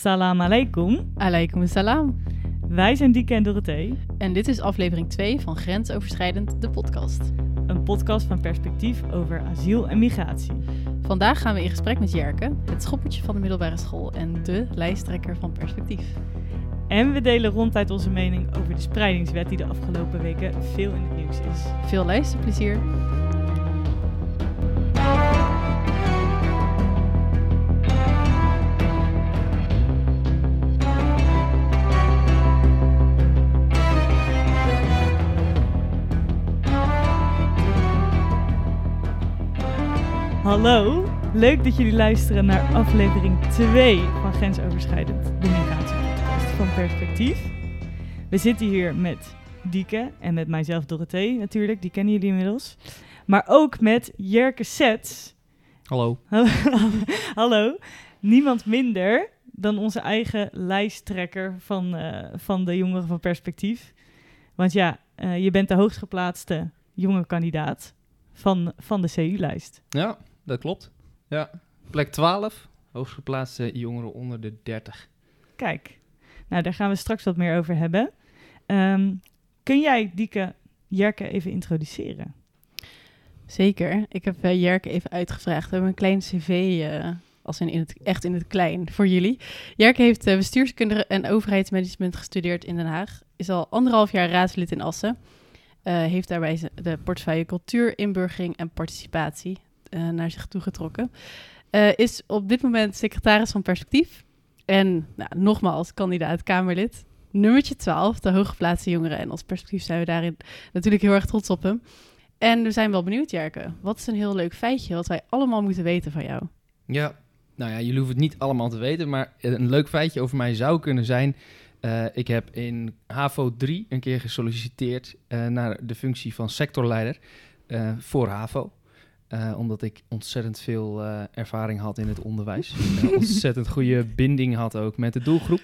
Salam alaikum. Alaikum salam. Wij zijn Dieke en Dorothee. En dit is aflevering 2 van Grensoverschrijdend, de podcast. Een podcast van perspectief over asiel en migratie. Vandaag gaan we in gesprek met Jerke, het schoppertje van de middelbare school en de lijsttrekker van perspectief. En we delen ronduit onze mening over de spreidingswet die de afgelopen weken veel in het nieuws is. Veel luisterplezier. Hallo, leuk dat jullie luisteren naar aflevering 2 van Grensoverschrijdend, de migratiepodcast van Perspectief. We zitten hier met Dieke en met mijzelf Dorothee natuurlijk, die kennen jullie inmiddels. Maar ook met Jerke Sets. Hallo. Hallo, niemand minder dan onze eigen lijsttrekker van, eh, van de jongeren van Perspectief. Want ja, eh, je bent de hoogstgeplaatste jonge kandidaat van, van de CU-lijst. Ja, dat klopt. Ja, plek 12, hoogstgeplaatste jongeren onder de 30. Kijk, nou daar gaan we straks wat meer over hebben. Ehm, kun jij Dieke Jerke even introduceren? Zeker. Ik heb uh, Jerke even uitgevraagd. We hebben een klein cv, uh, als in, in het, echt in het klein, voor jullie. Jerke heeft uh, bestuurskunde en overheidsmanagement gestudeerd in Den Haag. Is al anderhalf jaar raadslid in Assen. heeft daarbij de portefeuille cultuur, inburgering en participatie naar zich toegetrokken. is op dit moment secretaris van Perspectief. En nou, nogmaals, kandidaat Kamerlid. Nummertje 12, de hooggeplaatste jongeren. En als perspectief zijn we daarin natuurlijk heel erg trots op hem. En we zijn wel benieuwd, Jerke. Wat is een heel leuk feitje wat wij allemaal moeten weten van jou? Ja, nou ja, jullie hoeven het niet allemaal te weten, maar een leuk feitje over mij zou kunnen zijn. Uh, ik heb in HAVO 3 een keer gesolliciteerd naar de functie van sectorleider voor HAVO. Omdat ik ontzettend veel ervaring had in het onderwijs. Een ontzettend goede binding had ook met de doelgroep.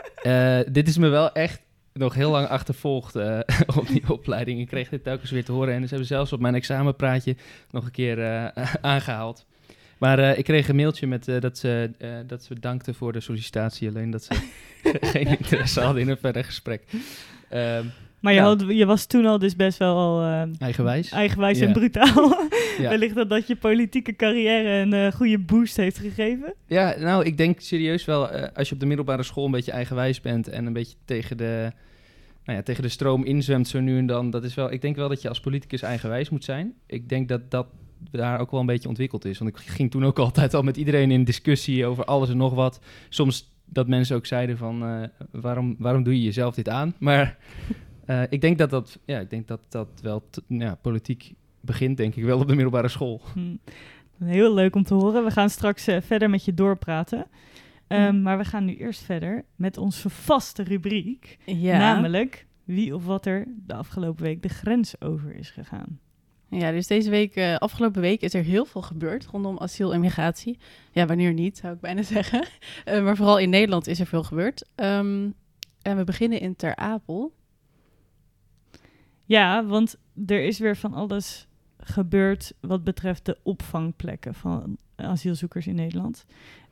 dit is me wel echt nog heel lang achtervolgd uh, op die opleiding. Ik kreeg dit telkens weer te horen. En ze hebben zelfs op mijn examenpraatje nog een keer uh, aangehaald. Maar uh, ik kreeg een mailtje met dat, ze, dat ze dankten voor de sollicitatie. Alleen dat ze geen interesse hadden in een verder gesprek. Um, maar je, ja. had, je, was toen al dus best wel al... eigenwijs. Eigenwijs ja. en brutaal. ja. Wellicht dat dat je politieke carrière een uh, goede boost heeft gegeven? Ja, nou, ik denk serieus wel... Uh, als je op de middelbare school een beetje eigenwijs bent... en een beetje tegen de, nou ja, tegen de stroom inzwemt zo nu en dan... Dat is wel, ik denk wel dat je als politicus eigenwijs moet zijn. Ik denk dat dat daar ook wel een beetje ontwikkeld is. Want ik ging toen ook altijd al met iedereen in discussie over alles en nog wat. Soms dat mensen ook zeiden van... Uh, waarom, waarom doe je jezelf dit aan? Maar... Uh, ik denk dat dat, ja, ik denk dat dat wel ja, politiek begint, denk ik wel, op de middelbare school. Hm. Heel leuk om te horen. We gaan straks uh, verder met je doorpraten. Um, hm. Maar we gaan nu eerst verder met onze vaste rubriek. Ja. Namelijk wie of wat er de afgelopen week de grens over is gegaan. Ja, dus deze week, uh, afgelopen week is er heel veel gebeurd rondom asiel en migratie. Ja, wanneer niet, zou ik bijna zeggen. Uh, maar vooral in Nederland is er veel gebeurd. Um, en we beginnen in Ter Apel. Ja, want er is weer van alles gebeurd wat betreft de opvangplekken van asielzoekers in Nederland.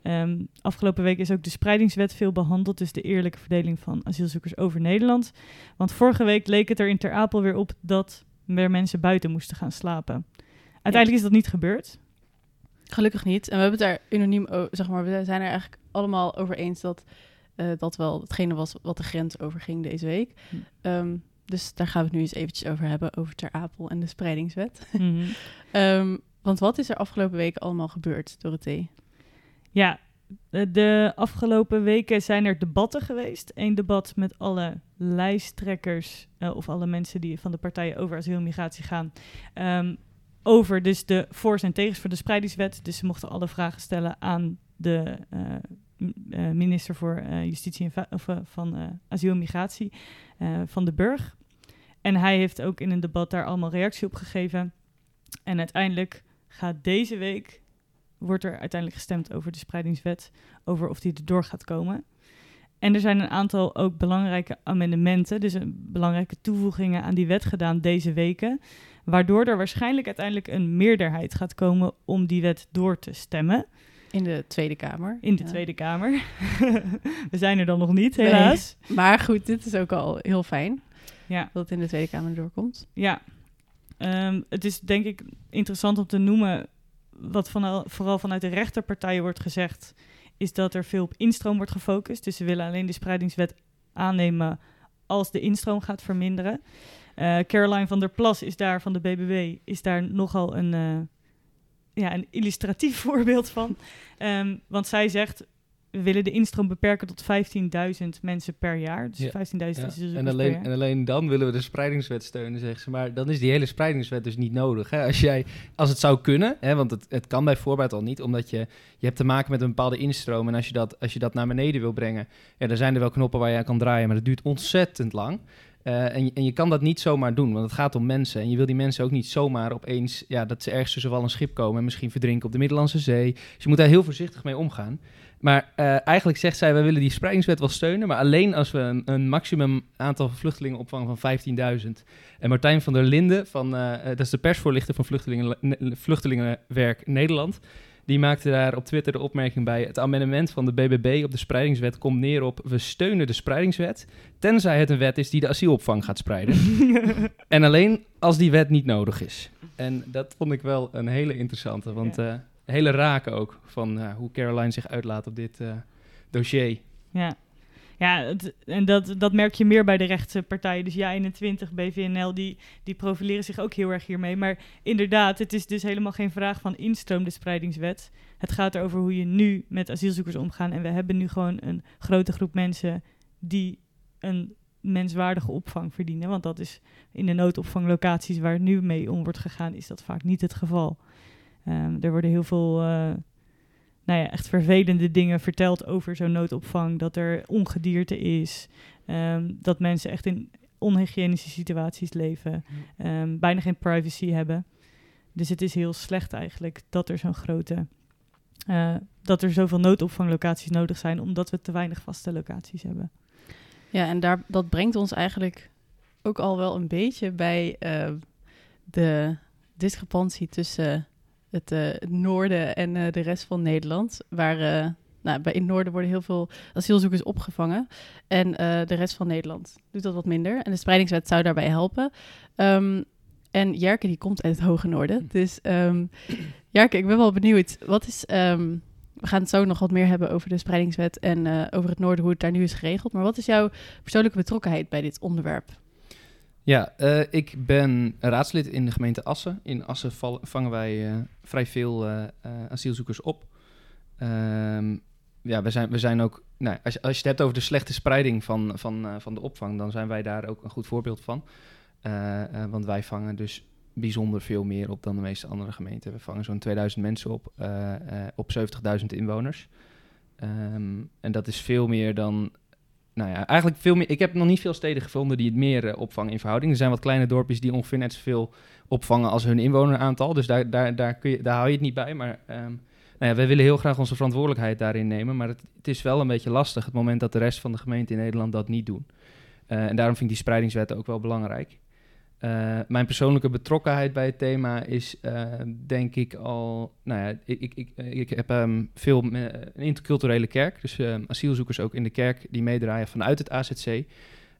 Um, afgelopen week is ook de spreidingswet veel behandeld, dus de eerlijke verdeling van asielzoekers over Nederland. Want vorige week leek het er in Ter Apel weer op dat er mensen buiten moesten gaan slapen. Uiteindelijk is dat niet gebeurd. Gelukkig niet. En we hebben het daar unaniem over, zeg maar, we zijn er eigenlijk allemaal over eens dat uh, dat wel hetgene was wat de grens overging deze week. Um, dus daar gaan we het nu eens eventjes over hebben, over Ter Apel en de spreidingswet. Mm -hmm. um, want wat is er afgelopen weken allemaal gebeurd, Dorothee? Ja, de afgelopen weken zijn er debatten geweest. Eén debat met alle lijsttrekkers uh, of alle mensen die van de partijen over asiel en migratie gaan. Um, over dus de voor's en tegens voor de spreidingswet. Dus ze mochten alle vragen stellen aan de uh, uh, minister voor Justitie en of, van Asiel en Migratie van de Burg. En hij heeft ook in een debat daar allemaal reactie op gegeven. En uiteindelijk gaat deze week, wordt er uiteindelijk gestemd over de spreidingswet, over of die erdoor gaat komen. En er zijn een aantal ook belangrijke amendementen, dus een belangrijke toevoegingen aan die wet gedaan deze weken, waardoor er waarschijnlijk uiteindelijk een meerderheid gaat komen om die wet door te stemmen. In de Tweede Kamer. in de Ja. Tweede Kamer. We zijn er dan nog niet, helaas. Maar goed, dit is ook al heel fijn Ja. dat het in de Tweede Kamer doorkomt. Ja, Ehm, het is denk ik interessant om te noemen, wat van, vooral vanuit de rechterpartijen wordt gezegd, is dat er veel op instroom wordt gefocust. Dus ze willen alleen de spreidingswet aannemen als de instroom gaat verminderen. Eh, Caroline van der Plas is daar van de BBW, is daar nogal een, eh, ja, een illustratief voorbeeld van. Ehm, want zij zegt, we willen de instroom beperken tot 15.000 mensen per jaar. Dus Ja. 15.000 Ja, is dus en, alleen, en alleen dan willen we de spreidingswet steunen, zegt ze. Maar dan is die hele spreidingswet dus niet nodig. Hè? Als, jij, als het zou kunnen, hè, want het, het kan bij voorbaat al niet, omdat je, je hebt te maken met een bepaalde instroom. En als je dat, als je dat naar beneden wil brengen, ja, dan zijn er wel knoppen waar je aan kan draaien, maar dat duurt ontzettend lang. Eh, en, je- en je kan dat niet zomaar doen, want het gaat om mensen. En je wil die mensen ook niet zomaar opeens, ja, dat ze ergens tussen wal en schip komen en misschien verdrinken op de Middellandse Zee. Dus je moet daar heel voorzichtig mee omgaan. Maar eh, eigenlijk zegt zij, wij willen die spreidingswet wel steunen, maar alleen als we een, een maximum aantal vluchtelingen opvangen van 15.000. En Martijn van der Linden, van, eh, eh, dat is de persvoorlichter van Vluchtelingen, Vluchtelingenwerk Nederland, die maakte daar op Twitter de opmerking bij, het amendement van de BBB op de spreidingswet komt neer op, we steunen de spreidingswet, tenzij het een wet is die de asielopvang gaat spreiden. en alleen als die wet niet nodig is. En dat vond ik wel een hele interessante, want eh hele rake ook van eh, hoe Caroline zich uitlaat op dit eh, dossier. Ja, ja en dat, dat merk je meer bij de rechtse partijen. Dus Ja21, BVNL, die, die profileren zich ook heel erg hiermee. Maar inderdaad, het is dus helemaal geen vraag van instroom, de spreidingswet. Het gaat erover hoe je nu met asielzoekers omgaan. En we hebben nu gewoon een grote groep mensen die een menswaardige opvang verdienen. Want dat is in de noodopvanglocaties waar nu mee om wordt gegaan, is dat vaak niet het geval. Ehm, er worden heel veel eh, nou ja, echt vervelende dingen verteld over zo'n noodopvang. Dat er ongedierte is. ehm, dat mensen echt in onhygiënische situaties leven. ehm, bijna geen privacy hebben. Dus het is heel slecht eigenlijk dat er zo'n grote... eh, dat er zoveel noodopvanglocaties nodig zijn... omdat we te weinig vaste locaties hebben. Ja, en daar, dat brengt ons eigenlijk ook al wel een beetje bij eh, de discrepantie tussen het, eh, het noorden en eh, de rest van Nederland. Waar eh, nou, bij, in het noorden worden heel veel asielzoekers opgevangen. En de rest van Nederland doet dat wat minder. En de spreidingswet zou daarbij helpen. Ehm, en Jerke die komt uit het hoge noorden. Dus ehm Jerke, ik ben wel benieuwd. Wat is... ehm, we gaan het zo nog wat meer hebben over de spreidingswet en over het noorden, hoe het daar nu is geregeld. Maar wat is jouw persoonlijke betrokkenheid bij dit onderwerp? Ja, eh, ik ben raadslid in de gemeente Assen. In Assen vangen wij eh, vrij veel eh, asielzoekers op. Ehm, ja, we zijn, we zijn ook... Nou, als, je- als je het hebt over de slechte spreiding van, van, van de opvang... dan zijn wij daar ook een goed voorbeeld van. Want wij vangen dus bijzonder veel meer op dan de meeste andere gemeenten. We vangen zo'n 2000 mensen op, op 70.000 inwoners. Ehm, en dat is veel meer dan nou ja, eigenlijk veel meer. Ik heb nog niet veel steden gevonden die het meer eh, opvangen in verhouding. Er zijn wat kleine dorpjes die ongeveer net zoveel opvangen als hun inwoneraantal. Dus daar, daar, daar, kun je, daar hou je het niet bij. Maar ehm, nou ja, wij willen heel graag onze verantwoordelijkheid daarin nemen. Maar het, het is wel een beetje lastig het moment dat de rest van de gemeenten in Nederland dat niet doen. Eh, en daarom vind ik die spreidingswet ook wel belangrijk. Eh, mijn persoonlijke betrokkenheid bij het thema is, eh, denk ik al. Nou ja, ik, ik, ik, ik heb ehm, veel een interculturele kerk. Dus ehm, asielzoekers ook in de kerk die meedraaien vanuit het AZC.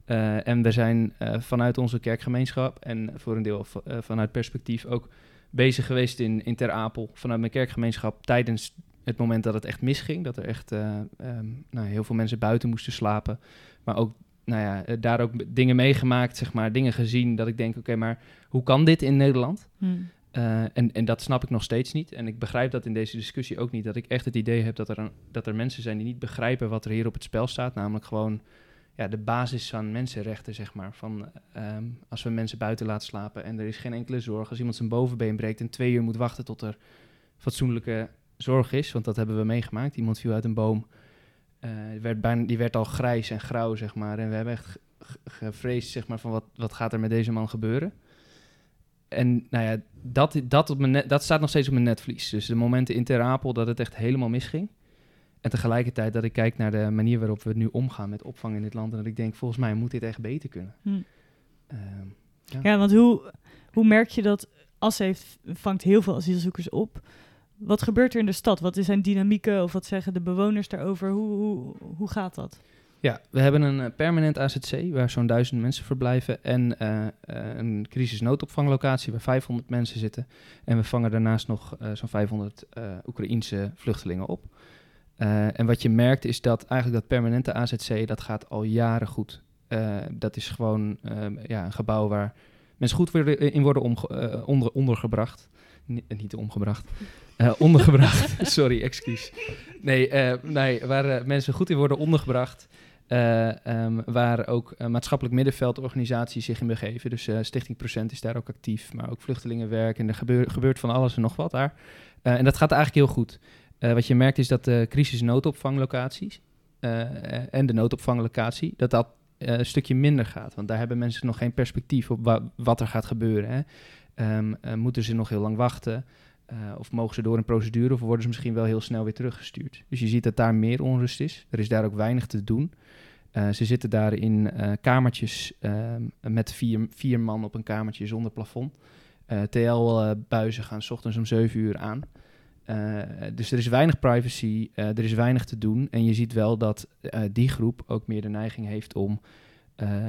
Eh, en we zijn eh, vanuit onze kerkgemeenschap en voor een deel eh, vanuit perspectief ook bezig geweest in, in Ter Apel. Vanuit mijn kerkgemeenschap tijdens het moment dat het echt misging. Dat er echt eh, ehm, nou, heel veel mensen buiten moesten slapen. Maar ook nou ja, eh, daar ook dingen meegemaakt, zeg maar, dingen gezien dat ik denk, oké, maar hoe kan dit in Nederland? Hmm. Eh, en, en dat snap ik nog steeds niet. En ik begrijp dat in deze discussie ook niet. Dat ik echt het idee heb dat er, een, dat er mensen zijn die niet begrijpen wat er hier op het spel staat. Namelijk gewoon ja, de basis van mensenrechten, zeg maar. Van, ehm, als we mensen buiten laten slapen en er is geen enkele zorg. Als iemand zijn bovenbeen breekt en twee uur moet wachten tot er fatsoenlijke zorg is. Want dat hebben we meegemaakt. Iemand viel uit een boom. Die, werd bijna, die werd al grijs en grauw, zeg maar. En we hebben echt ge- ge- gevreesd, zeg maar, van wat, wat gaat er met deze man gebeuren. En nou ja, dat, dat, op mijn net, dat staat nog steeds op mijn netvlies. Dus de momenten in Ter Apel dat het echt helemaal misging. En tegelijkertijd dat ik kijk naar de manier waarop we nu omgaan met opvang in dit land. En dat ik denk, volgens mij moet dit echt beter kunnen. Hmm. Ehm, Ja, want hoe, hoe merk je dat Assen heeft, vangt heel veel asielzoekers op. wat gebeurt er in de stad? Wat zijn dynamieken of wat zeggen de bewoners daarover? Hoe, hoe, hoe gaat dat? Ja, we hebben een eh, permanent AZC waar zo'n duizend mensen verblijven en uh, uh, een crisisnoodopvanglocatie waar 500 mensen zitten. En we vangen daarnaast nog zo'n 500 Oekraïense vluchtelingen op. en wat je merkt is dat eigenlijk dat permanente AZC, dat gaat al jaren goed. dat is gewoon ja, een gebouw waar mensen goed in worden onder, ondergebracht. niet omgebracht. ondergebracht, sorry, excuus. Nee, nee waar mensen goed in worden ondergebracht. Uh, um, waar ook uh, maatschappelijk middenveldorganisaties zich in begeven. Dus uh, Stichting Procent is daar ook actief, maar ook vluchtelingenwerk. En er gebeur, gebeurt van alles en nog wat daar. en dat gaat eigenlijk heel goed. wat je merkt is dat de crisisnoodopvanglocaties en de noodopvanglocatie, dat dat een stukje minder gaat. Want daar hebben mensen nog geen perspectief op wa wat er gaat gebeuren. Hè. Um, moeten ze nog heel lang wachten? of mogen ze door een procedure of worden ze misschien wel heel snel weer teruggestuurd? Dus je ziet dat daar meer onrust is. Er is daar ook weinig te doen. Ze zitten daar in kamertjes uh, met vier, vier man op een kamertje zonder plafond. TL-buizen gaan s ochtends om 7 uur aan. Dus er is weinig privacy, er is weinig te doen. En je ziet wel dat die groep ook meer de neiging heeft om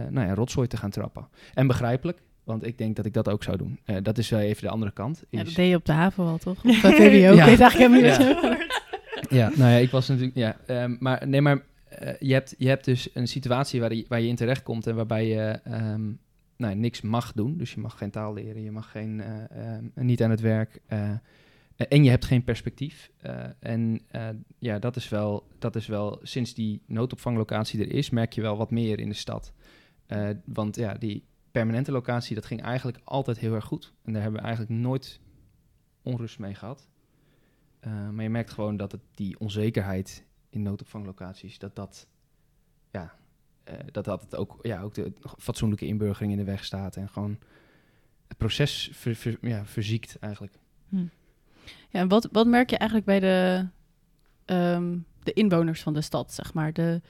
nou ja, rotzooi te gaan trappen. En begrijpelijk, want ik denk dat ik dat ook zou doen. dat is even de andere kant. Is... Ja, dat deed je op de haven wel, toch? Of bij VWO, ja. ik weet eigenlijk helemaal niet. Ja, nou ja, ik was natuurlijk... Ja, um, maar nee, maar uh, je, hebt, je hebt dus een situatie waar je, waar je in terecht komt en waarbij je um, nou, niks mag doen. Dus je mag geen taal leren, je mag geen, uh, um, niet aan het werk. Uh, en je hebt geen perspectief. en ja, dat is, wel, dat is wel, sinds die noodopvanglocatie er is, merk je wel wat meer in de stad. want ja, die permanente locatie, dat ging eigenlijk altijd heel erg goed. En daar hebben we eigenlijk nooit onrust mee gehad. maar je merkt gewoon dat het die onzekerheid in noodopvanglocaties, dat dat, ja, dat, dat het ook, ja, ook de fatsoenlijke inburgering in de weg staat en gewoon het proces ja, verziekt eigenlijk. Hm. Ja, wat, wat merk je eigenlijk bij de, um, de inwoners van de stad, zeg maar, de,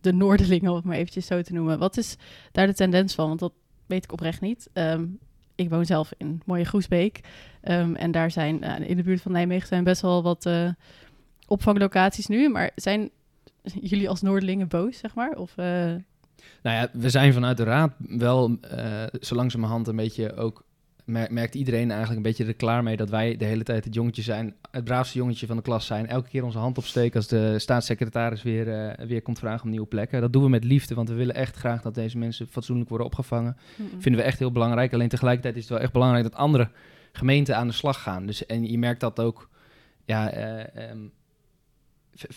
de Noorderlingen, om het maar eventjes zo te noemen. Wat is daar de tendens van? Want dat weet ik oprecht niet. Um, ik woon zelf in mooie Groesbeek. Um, en daar zijn uh, in de buurt van Nijmegen zijn best wel wat uh, opvanglocaties nu. Maar zijn jullie als Noordelingen boos, zeg maar? Of, uh... Nou ja, we zijn vanuit de raad wel zo langzamerhand een beetje ook... merkt iedereen eigenlijk een beetje er klaar mee dat wij de hele tijd het jongetje zijn, het braafste jongetje van de klas zijn. Elke keer onze hand opsteken als de staatssecretaris weer, uh, weer komt vragen om nieuwe plekken. Dat doen we met liefde, want we willen echt graag dat deze mensen fatsoenlijk worden opgevangen. Mm -mm. Vinden we echt heel belangrijk. Alleen tegelijkertijd is het wel echt belangrijk dat andere gemeenten aan de slag gaan. Dus, en je merkt dat ook... Ja, um,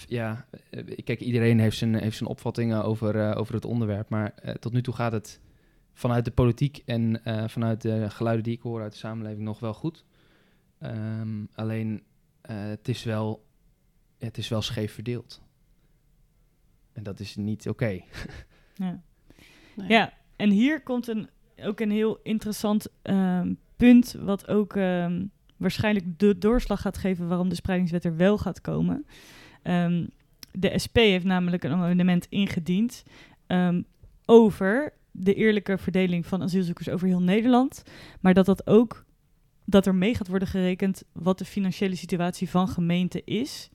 ja, eh, kijk, iedereen heeft zijn, heeft zijn opvattingen over, uh, over het onderwerp. Maar uh, tot nu toe gaat het vanuit de politiek en uh, vanuit de geluiden die ik hoor uit de samenleving nog wel goed. Um, alleen het, is wel, het is wel scheef verdeeld. En dat is niet oké. Okay. ja. Nee. ja, en hier komt een, ook een heel interessant um, punt, wat ook um, waarschijnlijk de doorslag gaat geven waarom de spreidingswet er wel gaat komen. Um, de SP heeft namelijk een amendement ingediend um, over de eerlijke verdeling van asielzoekers over heel Nederland. Maar dat dat ook dat er mee gaat worden gerekend wat de financiële situatie van gemeenten is.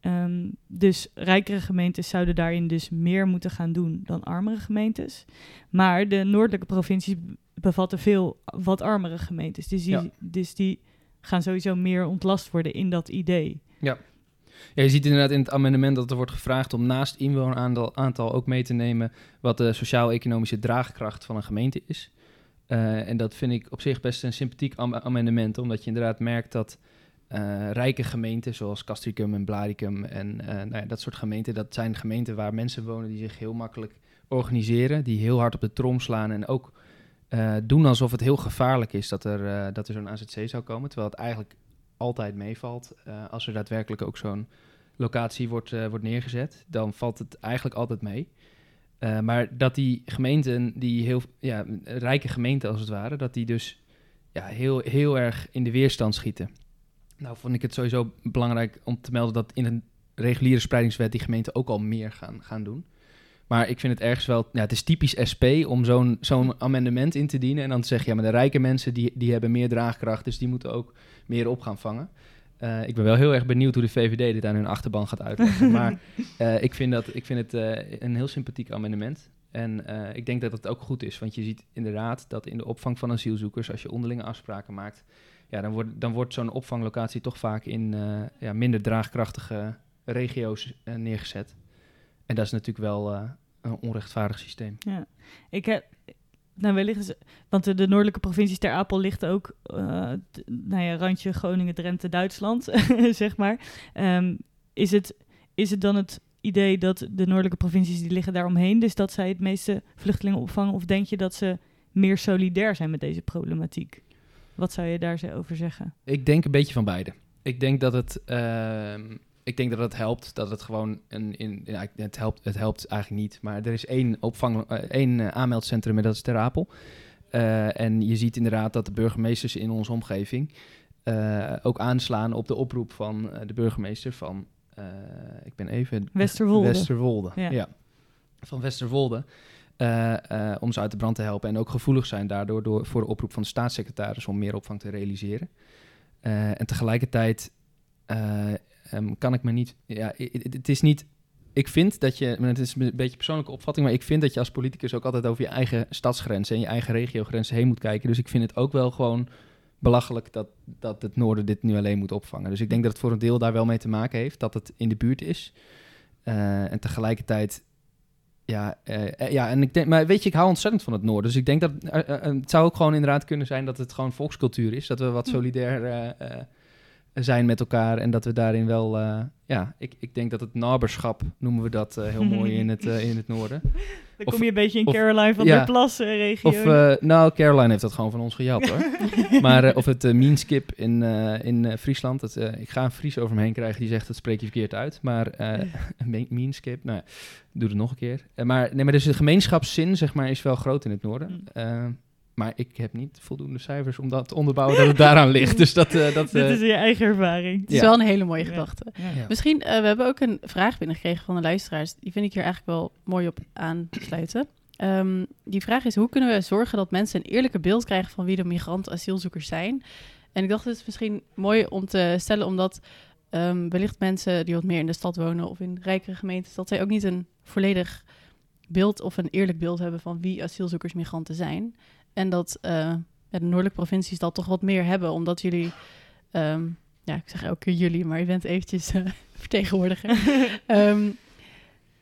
Um, dus rijkere gemeentes zouden daarin dus meer moeten gaan doen dan armere gemeentes. Maar de noordelijke provincies bevatten veel wat armere gemeentes. Dus die, ja. dus die gaan sowieso meer ontlast worden in dat idee. Ja, je ziet inderdaad in het amendement dat er wordt gevraagd om naast inwoneraantal ook mee te nemen wat de sociaal-economische draagkracht van een gemeente is. Uh, en dat vind ik op zich best een sympathiek am amendement, omdat je inderdaad merkt dat uh, rijke gemeenten zoals Castricum en Blaricum en uh, nou ja, dat soort gemeenten, dat zijn gemeenten waar mensen wonen die zich heel makkelijk organiseren, die heel hard op de trom slaan en ook doen alsof het heel gevaarlijk is dat er, dat er zo'n AZC zou komen, terwijl het eigenlijk altijd meevalt. Uh, als er daadwerkelijk ook zo'n locatie wordt, uh, wordt neergezet, dan valt het eigenlijk altijd mee. Uh, maar dat die gemeenten, die heel ja, rijke gemeenten als het ware, dat die dus ja, heel, heel erg in de weerstand schieten. Nou vond ik het sowieso belangrijk om te melden dat in een reguliere spreidingswet die gemeenten ook al meer gaan, gaan doen. Maar ik vind het ergens wel, ja, het is typisch SP om zo'n zo'n amendement in te dienen en dan te zeggen, ja, maar de rijke mensen die, die hebben meer draagkracht, dus die moeten ook meer op gaan vangen. Eh, ik ben wel heel erg benieuwd hoe de VVD dit aan hun achterban gaat uitleggen. maar eh, ik, vind dat, ik vind het eh, een heel sympathiek amendement. En ik denk dat het ook goed is, want je ziet inderdaad dat in de opvang van asielzoekers, als je onderlinge afspraken maakt, ja, dan, wordt dan wordt zo'n opvanglocatie toch vaak in ja, minder draagkrachtige regio's neergezet. En dat is natuurlijk wel eh, een onrechtvaardig systeem. Ja, ik heb. Nou, wellicht is, want de, de noordelijke provincies ter Apel ligt ook, eh, t- nou ja, randje Groningen, Drenthe, Duitsland, zeg maar. Ehm, is, het, is het dan het idee dat de noordelijke provincies die liggen daaromheen, dus dat zij het meeste vluchtelingen opvangen, of denk je dat ze meer solidair zijn met deze problematiek? Wat zou je daar zo over zeggen? Ik denk een beetje van beide. Ik denk dat het, ehm, ik denk dat het helpt. Dat het gewoon een. In, ja, het, helpt, het helpt eigenlijk niet. Maar er is één, opvang, eh, één eh, aanmeldcentrum en dat is Ter Apel. Eh, en je ziet inderdaad dat de burgemeesters in onze omgeving ook aanslaan op de oproep van de burgemeester van. ik ben even. Westerwolde. Westerwolde. Ja. Ja. Van Westerwolde. om ze uit de brand te helpen. En ook gevoelig zijn daardoor door, voor de oproep van de staatssecretaris om meer opvang te realiseren. En tegelijkertijd ehm, kan ik me niet. Ja, het is niet. Ik vind dat je. maar Het is een beetje persoonlijke opvatting. Maar ik vind dat je als politicus ook altijd over je eigen stadsgrenzen. en je eigen regiogrenzen heen moet kijken. Dus ik vind het ook wel gewoon belachelijk dat, dat het noorden dit nu alleen moet opvangen. Dus ik denk dat het voor een deel daar wel mee te maken heeft. Dat het in de buurt is. Eh, en tegelijkertijd. Ja, eh, eh, ja, en ik denk, maar weet je, ik hou ontzettend van het noorden. Dus ik denk dat het zou ook gewoon inderdaad kunnen zijn dat het gewoon volkscultuur is. Dat we wat Hm. solidair zijn met elkaar en dat we daarin wel, eh, ja, ik, ik denk dat het naberschap noemen we dat eh, heel mooi in het, eh, in het noorden. Dan Of- kom je een beetje in of- Caroline van ja. der Plassen regio. Of, nou, Caroline heeft dat gewoon van ons gejat hoor. maar, of het Meanskip in, in Friesland. Dat, ik ga een Fries over me heen krijgen die zegt dat spreek je verkeerd uit. Maar Meanskip, nou ja, doe het nog een keer. Maar, nee, maar dus de gemeenschapszin zeg maar, is wel groot in het noorden. Maar ik heb niet voldoende cijfers om dat te onderbouwen dat het daaraan ligt. Dus dat... eh, dat Dit eh, is je eigen ervaring. Het is Ja. wel een hele mooie gedachte. Ja. ja. Misschien, eh, we hebben ook een vraag binnengekregen van de luisteraars. Die vind ik hier eigenlijk wel mooi op aansluiten. Ehm, die vraag is, hoe kunnen we zorgen dat mensen een eerlijker beeld krijgen van wie de migrant-asielzoekers zijn? En ik dacht, het is misschien mooi om te stellen, omdat ehm, wellicht mensen die wat meer in de stad wonen of in rijkere gemeentes, dat zij ook niet een volledig beeld of een eerlijk beeld hebben van wie asielzoekers, migranten zijn. En dat eh, de noordelijke provincies dat toch wat meer hebben, omdat jullie, ehm, ja, ik zeg elke keer jullie, maar je bent eventjes eh, vertegenwoordiger. Ehm,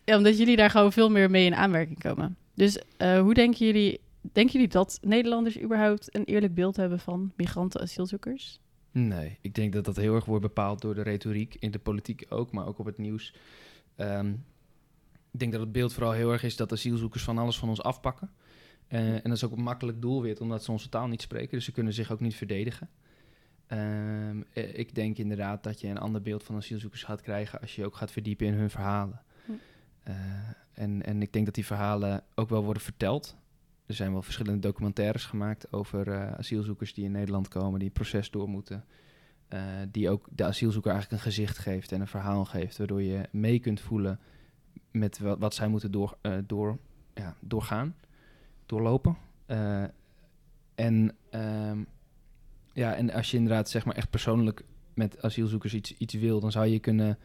ja, omdat jullie daar gewoon veel meer mee in aanmerking komen. Dus eh, hoe denken jullie, denken jullie dat Nederlanders überhaupt een eerlijk beeld hebben van migranten, asielzoekers? Nee, ik denk dat dat heel erg wordt bepaald door de retoriek in de politiek ook, maar ook op het nieuws. Ehm, ik denk dat het beeld vooral heel erg is dat asielzoekers van alles van ons afpakken. Eh, en dat is ook een makkelijk doelwit, omdat ze onze taal niet spreken, dus ze kunnen zich ook niet verdedigen. Ehm, eh, ik denk inderdaad dat je een ander beeld van asielzoekers gaat krijgen als je ook gaat verdiepen in hun verhalen. Hm. Eh, en, en ik denk dat die verhalen ook wel worden verteld. Er zijn wel verschillende documentaires gemaakt over asielzoekers die in Nederland komen, die een proces door moeten. die ook de asielzoeker eigenlijk een gezicht geeft en een verhaal geeft, waardoor je mee kunt voelen met wat, wat zij moeten door, door, ja, doorgaan, doorlopen. Eh, en, ehm, ja, en als je inderdaad zeg maar echt persoonlijk met asielzoekers iets, iets wil, dan zou je kunnen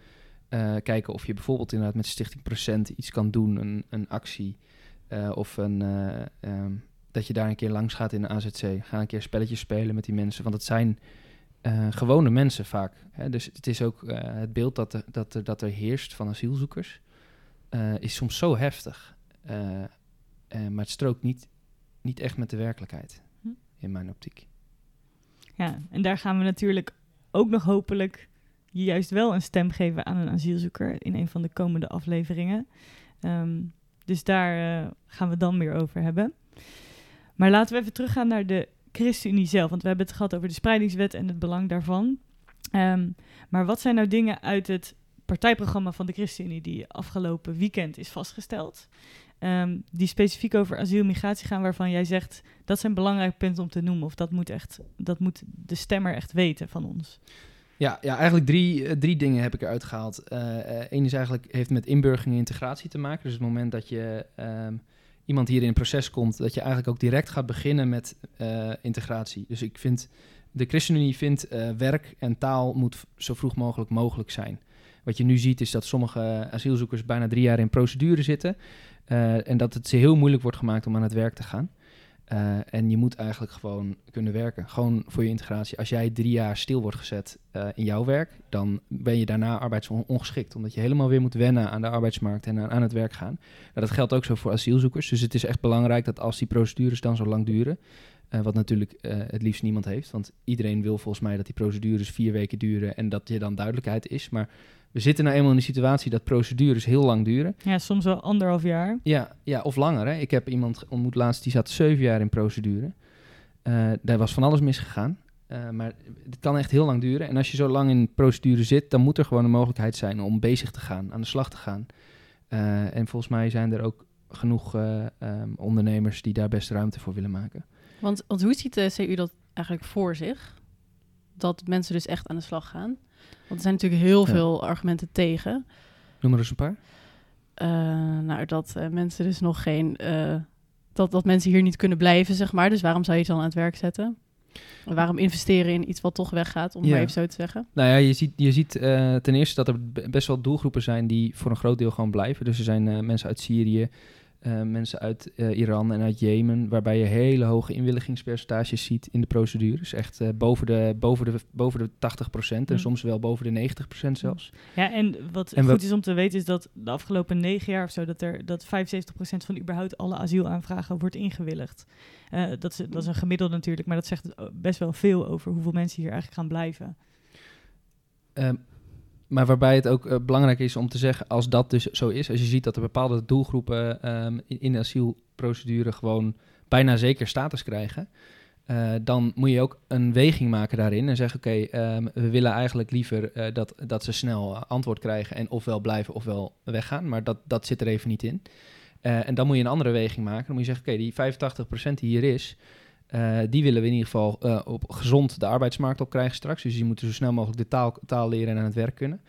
eh, kijken of je bijvoorbeeld inderdaad met Stichting Procent iets kan doen, een, een actie. eh, of een, eh, ehm, dat je daar een keer langs gaat in de AZC. Ga een keer spelletjes spelen met die mensen. Want het zijn gewone mensen vaak. Hè? Dus het is ook het beeld dat dat, dat er heerst van asielzoekers. is soms zo heftig. Eh, maar het strookt niet, niet echt met de werkelijkheid. Hm. In mijn optiek. Ja, en daar gaan we natuurlijk ook nog hopelijk juist wel een stem geven aan een asielzoeker in een van de komende afleveringen. Ehm, dus daar eh, gaan we dan meer over hebben. Maar laten we even teruggaan naar de ChristenUnie zelf, want we hebben het gehad over de spreidingswet en het belang daarvan. Ehm, maar wat zijn nou dingen uit het partijprogramma van de ChristenUnie die afgelopen weekend is vastgesteld? Ehm, die specifiek over asiel en migratie gaan, waarvan jij zegt dat zijn belangrijke punten om te noemen. Of dat moet, echt, dat moet de stemmer echt weten van ons. Ja, ja eigenlijk drie, eh, drie dingen heb ik eruit gehaald. Eén is eigenlijk, heeft met inburgering en integratie te maken. Dus het moment dat je ehm, iemand hier in een proces komt, dat je eigenlijk ook direct gaat beginnen met eh, integratie. Dus ik vind de ChristenUnie vindt uh, werk en taal moet zo vroeg mogelijk mogelijk zijn. Wat je nu ziet is dat sommige asielzoekers bijna drie jaar in procedure zitten. Uh, en dat het ze heel moeilijk wordt gemaakt om aan het werk te gaan. Uh, en je moet eigenlijk gewoon kunnen werken. Gewoon voor je integratie. Als jij drie jaar stil wordt gezet uh, in jouw werk, dan ben je daarna arbeidsongeschikt. Omdat je helemaal weer moet wennen aan de arbeidsmarkt en aan, het werk gaan. Nou, dat geldt ook zo voor asielzoekers. Dus het is echt belangrijk dat als die procedures dan zo lang duren, wat natuurlijk het liefst niemand heeft. Want iedereen wil volgens mij dat die procedures vier weken duren en dat je dan duidelijkheid is. Maar we zitten nou eenmaal in de situatie dat procedures heel lang duren. Ja, soms wel anderhalf jaar. Ja, ja of langer. Hè. Ik heb iemand ontmoet laatst, die zat zeven jaar in procedure. Uh, daar was van alles misgegaan. Uh, maar het kan echt heel lang duren. En als je zo lang in procedure zit, dan moet er gewoon een mogelijkheid zijn om bezig te gaan, aan de slag te gaan. Uh, en volgens mij zijn er ook genoeg um, ondernemers die daar best ruimte voor willen maken. Want, want hoe ziet de CU dat eigenlijk voor zich? Dat mensen dus echt aan de slag gaan? Want er zijn natuurlijk heel veel argumenten tegen. Noem er eens een paar. Uh, nou, dat uh, mensen dus nog geen... Uh, dat, dat mensen hier niet kunnen blijven, zeg maar. Dus waarom zou je het dan aan het werk zetten? En waarom investeren in iets wat toch weggaat, om ja. maar even zo te zeggen? Nou ja, je ziet, je ziet ten eerste dat er best wel doelgroepen zijn die voor een groot deel gewoon blijven. Dus er zijn mensen uit Syrië, uh, mensen uit uh, Iran en uit Jemen, waarbij je hele hoge inwilligingspercentages ziet in de procedures. Echt uh, boven, de, boven, de, boven de 80 procent en mm. soms wel boven de 90 procent zelfs. Ja, en wat en goed is om te weten is dat de afgelopen negen jaar of zo, dat, er, dat 75 procent van überhaupt alle asielaanvragen wordt ingewilligd. dat, is, dat is een gemiddelde natuurlijk, maar dat zegt best wel veel over hoeveel mensen hier eigenlijk gaan blijven. Um, maar waarbij het ook uh, belangrijk is om te zeggen, als dat dus zo is, als je ziet dat er bepaalde doelgroepen um, in, in, de asielprocedure gewoon bijna zeker status krijgen, uh, dan moet je ook een weging maken daarin en zeggen, oké, um, we willen eigenlijk liever uh, dat, dat ze snel antwoord krijgen en ofwel blijven ofwel weggaan, maar dat, dat zit er even niet in. en dan moet je een andere weging maken. Dan moet je zeggen, oké, die 85% die hier is, uh, die willen we in ieder geval uh, op gezond de arbeidsmarkt op krijgen straks. Dus die moeten zo snel mogelijk de taal, taal leren en aan het werk kunnen.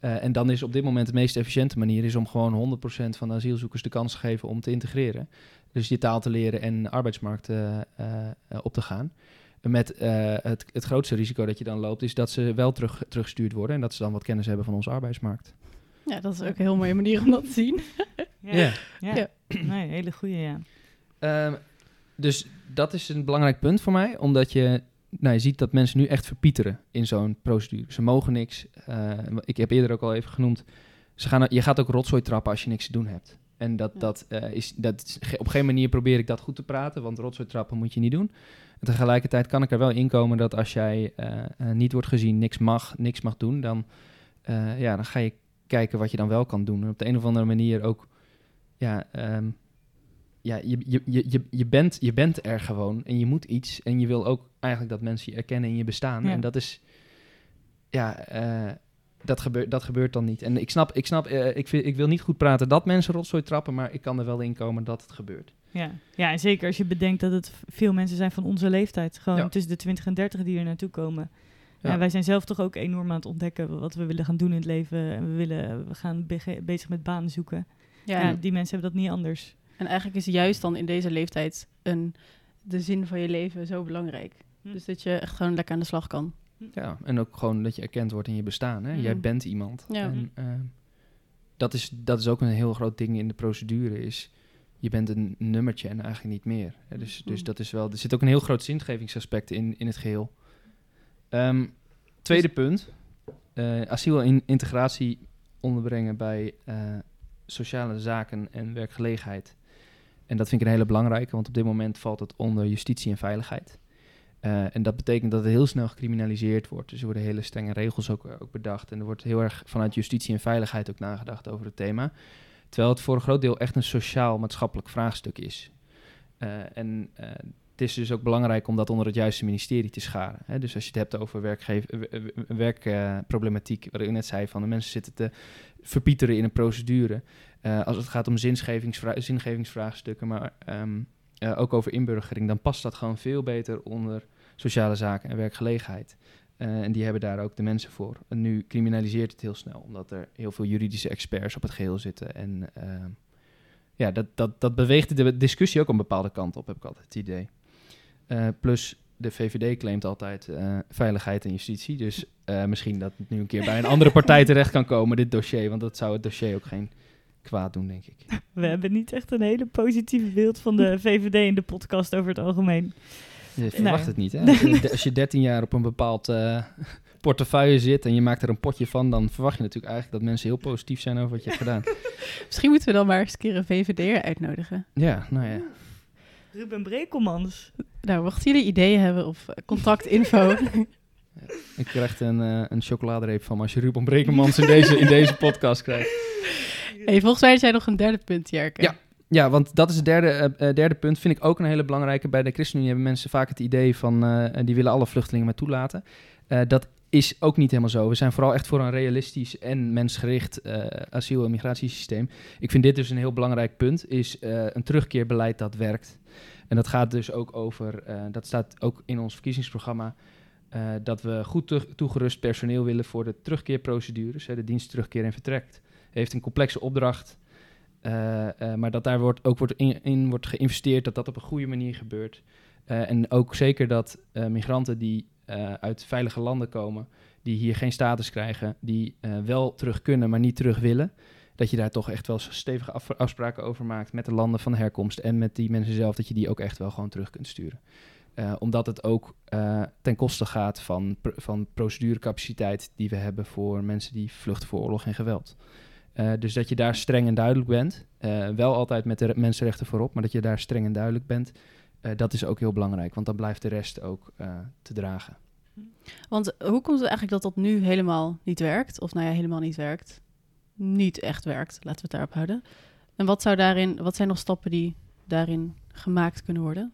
Uh, en dan is op dit moment de meest efficiënte manier is om gewoon 100% van de asielzoekers de kans te geven om te integreren. Dus je taal te leren en de arbeidsmarkt op te gaan. Met het, het grootste risico dat je dan loopt, is dat ze wel terug, teruggestuurd worden en dat ze dan wat kennis hebben van onze arbeidsmarkt. Ja, dat is ook een heel mooie manier om dat te zien. ja, ja. ja. ja. Nee, hele goede, ja. Um, dus dat is een belangrijk punt voor mij, omdat je, nou, je ziet dat mensen nu echt verpieteren in zo'n procedure. Ze mogen niks. Uh, ik heb eerder ook al even genoemd, ze gaan, je gaat ook rotzooi trappen als je niks te doen hebt. En dat, ja. dat, uh, is, dat is, op geen manier probeer ik dat goed te praten, want rotzooi trappen moet je niet doen. En tegelijkertijd kan ik er wel in komen dat als jij uh, niet wordt gezien, niks mag, niks mag doen, dan, ja, dan ga je kijken wat je dan wel kan doen. En op de een of andere manier ook ja, um, ja, je, je, je, je, bent, je bent er gewoon en je moet iets. En je wil ook eigenlijk dat mensen je erkennen in je bestaan. Ja. En dat is, ja, uh, dat, gebeurt dat gebeurt dan niet. En ik snap, ik, snap uh, ik, vind, ik wil niet goed praten dat mensen rotzooi trappen, maar ik kan er wel in komen dat het gebeurt. Ja. ja, en zeker als je bedenkt dat het veel mensen zijn van onze leeftijd. Gewoon ja. tussen de 20 en 30 die er naartoe komen. Ja. wij zijn zelf toch ook enorm aan het ontdekken wat we willen gaan doen in het leven. En we, willen, we gaan be bezig met banen zoeken. Ja, ja, die mensen hebben dat niet anders. En eigenlijk is juist dan in deze leeftijd een, de zin van je leven zo belangrijk. Hm. Dus dat je echt gewoon lekker aan de slag kan. Hm. Ja, en ook gewoon dat je erkend wordt in je bestaan. Hè? Hm. Jij bent iemand. Ja. En, uh, dat, is, dat is ook een heel groot ding in de procedure. Is je bent een nummertje en eigenlijk niet meer. Hè? Dus, dus dat is wel. Er zit ook een heel groot zingevingsaspect in, in het geheel. Um, tweede dus, punt: uh, asiel en integratie onderbrengen bij uh, sociale zaken en werkgelegenheid. En dat vind ik een hele belangrijke, want op dit moment valt het onder justitie en veiligheid. Uh, en dat betekent dat het heel snel gecriminaliseerd wordt. Dus er worden hele strenge regels ook, ook bedacht. En er wordt heel erg vanuit justitie en veiligheid ook nagedacht over het thema. Terwijl het voor een groot deel echt een sociaal-maatschappelijk vraagstuk is. Uh, en het is dus ook belangrijk om dat onder het juiste ministerie te scharen. Hè? Dus als je het hebt over werkproblematiek, wat ik net zei, van de mensen zitten te verpieteren in een procedure. Uh, als het gaat om zingevingsvra zingevingsvraagstukken, maar um, uh, ook over inburgering, dan past dat gewoon veel beter onder sociale zaken en werkgelegenheid. Uh, en die hebben daar ook de mensen voor. En nu criminaliseert het heel snel, omdat er heel veel juridische experts op het geheel zitten. En ehm, ja, dat, dat, dat beweegt de discussie ook een bepaalde kant op, heb ik altijd het idee. plus, de VVD claimt altijd eh, veiligheid en justitie. Dus eh, misschien dat het nu een keer bij een andere partij terecht kan komen, dit dossier. Want dat zou het dossier ook geen kwaad doen, denk ik. We hebben niet echt een hele positieve beeld van de VVD in de podcast over het algemeen. Je verwacht het niet, hè? Als je, als je 13 jaar op een bepaald eh, portefeuille zit en je maakt er een potje van, dan verwacht je natuurlijk eigenlijk dat mensen heel positief zijn over wat je hebt gedaan. Misschien moeten we dan maar eens een keer een VVD'er uitnodigen. Ja, nou ja. Ruben Brekelmans. Nou, mochten jullie ideeën hebben of eh, contactinfo. Ik krijg een, eh, een chocoladereep van me als je Ruben Brekelmans in deze, in deze podcast krijgt. Hey, volgens mij is jij nog een derde punt, Jerke. Ja. Ja, want dat is het derde, eh, eh, derde punt. Vind ik ook een hele belangrijke. Bij de ChristenUnie hebben mensen vaak het idee van... eh, die willen alle vluchtelingen maar toelaten. Dat is ook niet helemaal zo. We zijn vooral echt voor een realistisch en mensgericht asiel- en migratiesysteem. Ik vind dit dus een heel belangrijk punt. Is een terugkeerbeleid dat werkt. En dat gaat dus ook over... dat staat ook in ons verkiezingsprogramma... dat we goed toegerust personeel willen voor de terugkeerprocedures. Hè, de dienst terugkeer en vertrekt. Heeft een complexe opdracht... Eh, eh, maar dat daar wordt, ook wordt in, wordt geïnvesteerd, dat dat op een goede manier gebeurt. Eh, en ook zeker dat migranten die uit veilige landen komen, die hier geen status krijgen, die wel terug kunnen, maar niet terug willen, dat je daar toch echt wel stevige af- afspraken over maakt met de landen van herkomst en met die mensen zelf, dat je die ook echt wel gewoon terug kunt sturen. Omdat het ook ten koste gaat van, van procedurecapaciteit die we hebben voor mensen die vluchten voor oorlog en geweld. Eh, dus dat je daar streng en duidelijk bent. Eh, wel altijd met de re- mensenrechten voorop, maar dat je daar streng en duidelijk bent. eh, dat is ook heel belangrijk, want dan blijft de rest ook te dragen. Want hoe komt het eigenlijk dat dat nu helemaal niet werkt? Of nou ja, helemaal niet werkt. Niet echt werkt, laten we het daarop houden. En wat, zou daarin, wat zijn nog stappen die daarin gemaakt kunnen worden?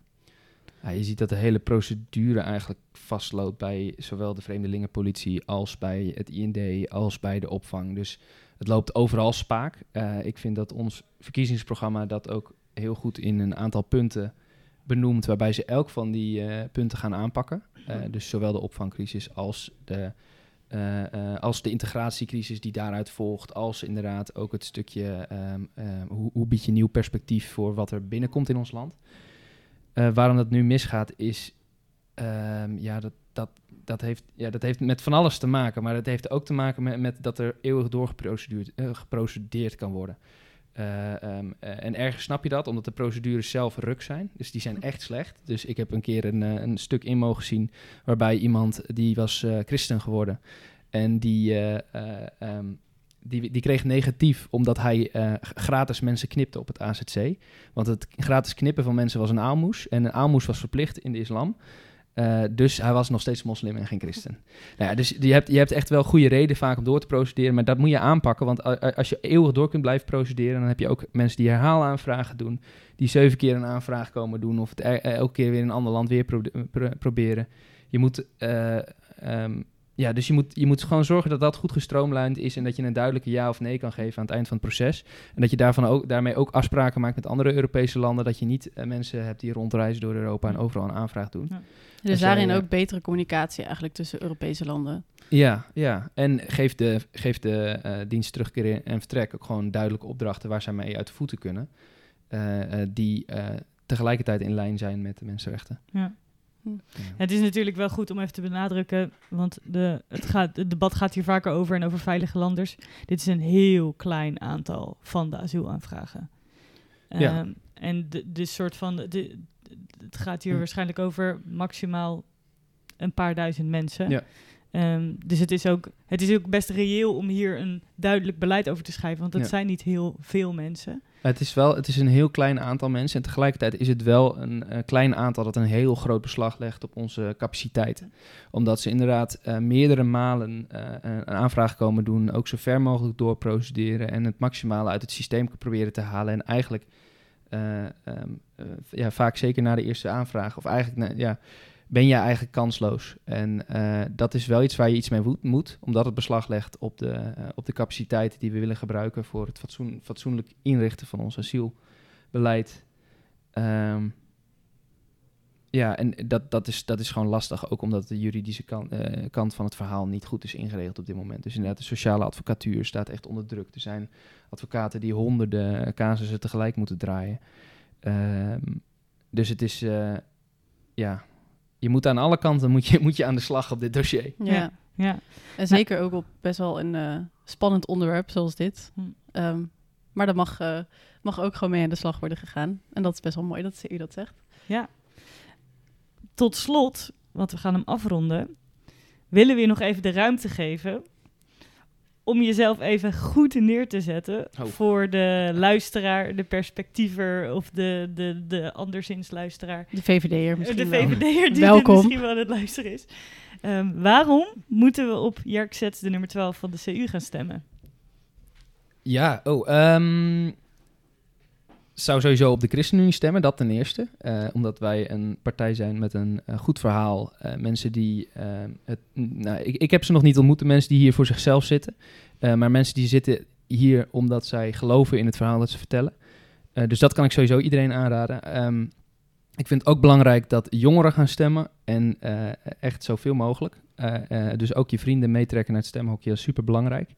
Ja, je ziet dat de hele procedure eigenlijk vastloopt bij zowel de vreemdelingenpolitie als bij het IND als bij de opvang. Dus het loopt overal spaak. Eh, ik vind dat ons verkiezingsprogramma dat ook heel goed in een aantal punten benoemt, waarbij ze elk van die eh, punten gaan aanpakken. Eh, dus zowel de opvangcrisis als de, als de integratiecrisis die daaruit volgt, als inderdaad ook het stukje ehm, ehm, hoe, hoe bied je nieuw perspectief voor wat er binnenkomt in ons land. Eh, waarom dat nu misgaat is, ehm, ja, dat, dat, dat, heeft, ja, dat heeft met van alles te maken. Maar het heeft ook te maken met, met dat er eeuwig doorgeprocedureerd eh, geprocedeerd kan worden. Eh, ehm, eh, en ergens snap je dat, omdat de procedures zelf ruk zijn. Dus die zijn echt slecht. Dus ik heb een keer een, een stuk in mogen zien waarbij iemand, die was christen geworden. En die, eh, eh, ehm, die, die kreeg negatief omdat hij eh, gratis mensen knipte op het AZC. Want het gratis knippen van mensen was een aalmoes. En een aalmoes was verplicht in de islam. Eh, dus hij was nog steeds moslim en geen christen. Nou ja, dus je hebt, je hebt echt wel goede reden vaak om door te procederen. Maar dat moet je aanpakken. Want als je eeuwig door kunt blijven procederen... dan heb je ook mensen die herhaalaanvragen doen. Die zeven keer een aanvraag komen doen. Of het er- elke keer weer in een ander land weer pro- pro- proberen. Je moet... eh, ehm, ja, dus je moet, je moet gewoon zorgen dat dat goed gestroomlijnd is... en dat je een duidelijke ja of nee kan geven aan het eind van het proces. En dat je daarvan ook, daarmee ook afspraken maakt met andere Europese landen... dat je niet eh, mensen hebt die rondreizen door Europa... en overal een aanvraag doen. Dus daarin ook betere communicatie eigenlijk tussen Europese landen. Ja, ja. En geef de, geef de eh, dienst terugkeer en vertrek ook gewoon duidelijke opdrachten waar zij mee uit de voeten kunnen. eh, die tegelijkertijd in lijn zijn met de mensenrechten. Ja. Hm. Ja. Het is natuurlijk wel goed om even te benadrukken, want de, het, gaat, het debat gaat hier vaker over en over veilige landers. Dit is een heel klein aantal van de asielaanvragen. Ja. Ehm, en de, de soort van, de, de- het gaat hier Hm. waarschijnlijk over maximaal een paar duizend mensen. Ja. Ehm, dus het is, ook, het is ook best reëel om hier een duidelijk beleid over te schrijven, want het Ja. zijn niet heel veel mensen. Het is wel het is een heel klein aantal mensen. En tegelijkertijd is het wel een eh, klein aantal dat een heel groot beslag legt op onze capaciteiten. Omdat ze inderdaad eh, meerdere malen eh, een aanvraag komen doen. Ook zo ver mogelijk doorprocederen. En het maximale uit het systeem proberen te halen. En eigenlijk eh, ehm, eh, ja, vaak zeker na de eerste aanvraag. Of eigenlijk na- ja, ben je eigenlijk kansloos. En eh, dat is wel iets waar je iets mee moet, omdat het beslag legt op de, eh, op de capaciteiten die we willen gebruiken voor het fatsoen, fatsoenlijk inrichten van ons asielbeleid. Ehm, ja, en dat, dat, is, dat is gewoon lastig, ook omdat de juridische eh, kant van het verhaal niet goed is ingeregeld op dit moment. Dus inderdaad, de sociale advocatuur staat echt onder druk. Er zijn advocaten die honderden casussen tegelijk moeten draaien. Ehm, dus het is, ja, je moet aan alle kanten moet je, moet je aan de slag op dit dossier. Ja. Ja. Ja, En zeker ook op best wel een eh, spannend onderwerp zoals dit. Hm. Ehm, maar dat mag, eh, mag ook gewoon mee aan de slag worden gegaan. En dat is best wel mooi dat u dat zegt. tot slot, want we gaan hem afronden, willen we je nog even de ruimte geven om jezelf even goed neer te zetten Oh. voor de luisteraar, de perspectiever of de, de, de anderszins luisteraar. De VVD'er misschien de wel. VVD'er die Welkom. misschien wel aan het luisteren is. Ehm, waarom moeten we op Jerk Zets, de nummer 12 van de CU, gaan stemmen? Ja, oh, ehm, zou sowieso op de ChristenUnie stemmen, dat ten eerste. Eh, omdat wij een partij zijn met een eh, goed verhaal. Eh, mensen die, nou, ik, ik heb ze nog niet ontmoet, de mensen die hier voor zichzelf zitten. Maar mensen die zitten hier omdat zij geloven in het verhaal dat ze vertellen. Dus dat kan ik sowieso iedereen aanraden. Ehm, ik vind het ook belangrijk dat jongeren gaan stemmen en echt zoveel mogelijk. Dus ook je vrienden meetrekken naar het stemhokje, is super belangrijk.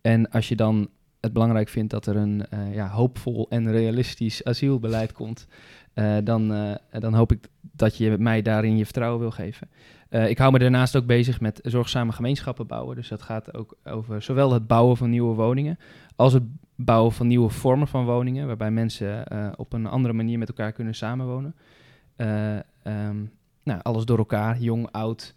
En als je dan het belangrijk vindt dat er een eh, ja, hoopvol en realistisch asielbeleid komt, eh, dan, eh, dan hoop ik dat je mij daarin je vertrouwen wil geven. Ik hou me daarnaast ook bezig met zorgzame gemeenschappen bouwen. Dus dat gaat ook over zowel het bouwen van nieuwe woningen als het bouwen van nieuwe vormen van woningen, waarbij mensen op een andere manier met elkaar kunnen samenwonen. Eh, ehm, nou, alles door elkaar, jong, oud,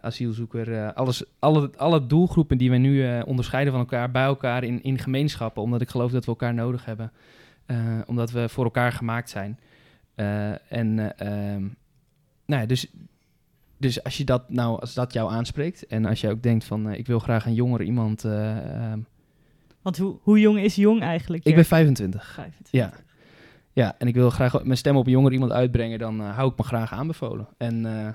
asielzoeker, eh, alles, alle, alle doelgroepen die we nu eh, onderscheiden van elkaar, bij elkaar in, in gemeenschappen, omdat ik geloof dat we elkaar nodig hebben, Eh, omdat we voor elkaar gemaakt zijn. Eh, en eh, ehm, nou ja, dus, dus als je dat nou, als dat jou aanspreekt en als je ook denkt van, eh, ik wil graag een jongere iemand, eh, ehm, Want hoe, hoe jong is jong eigenlijk? ik ben 25. 25. Ja. Ja, en ik wil graag mijn stem op een jonger iemand uitbrengen, dan eh, hou ik me graag aanbevolen. En eh,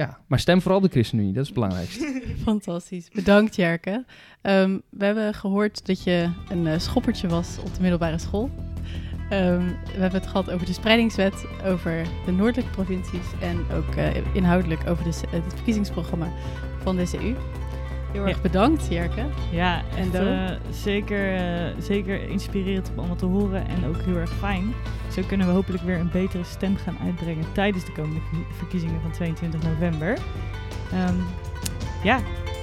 ja, maar stem vooral de ChristenUnie, dat is het belangrijkste. Fantastisch. Bedankt, Jerke. Ehm, we hebben gehoord dat je een eh, schoppertje was op de middelbare school. Ehm, we hebben het gehad over de spreidingswet, over de noordelijke provincies en ook eh, inhoudelijk over de, het verkiezingsprogramma van de CU. Heel erg Ja. bedankt, Jerke. Ja, En echt, eh, zeker, eh, zeker inspirerend om allemaal te horen en ook heel erg fijn. Zo kunnen we hopelijk weer een betere stem gaan uitbrengen tijdens de komende verkie- verkiezingen van 22 november. Ehm, ja,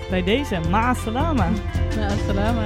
bij deze, ma salama. Nou, salama.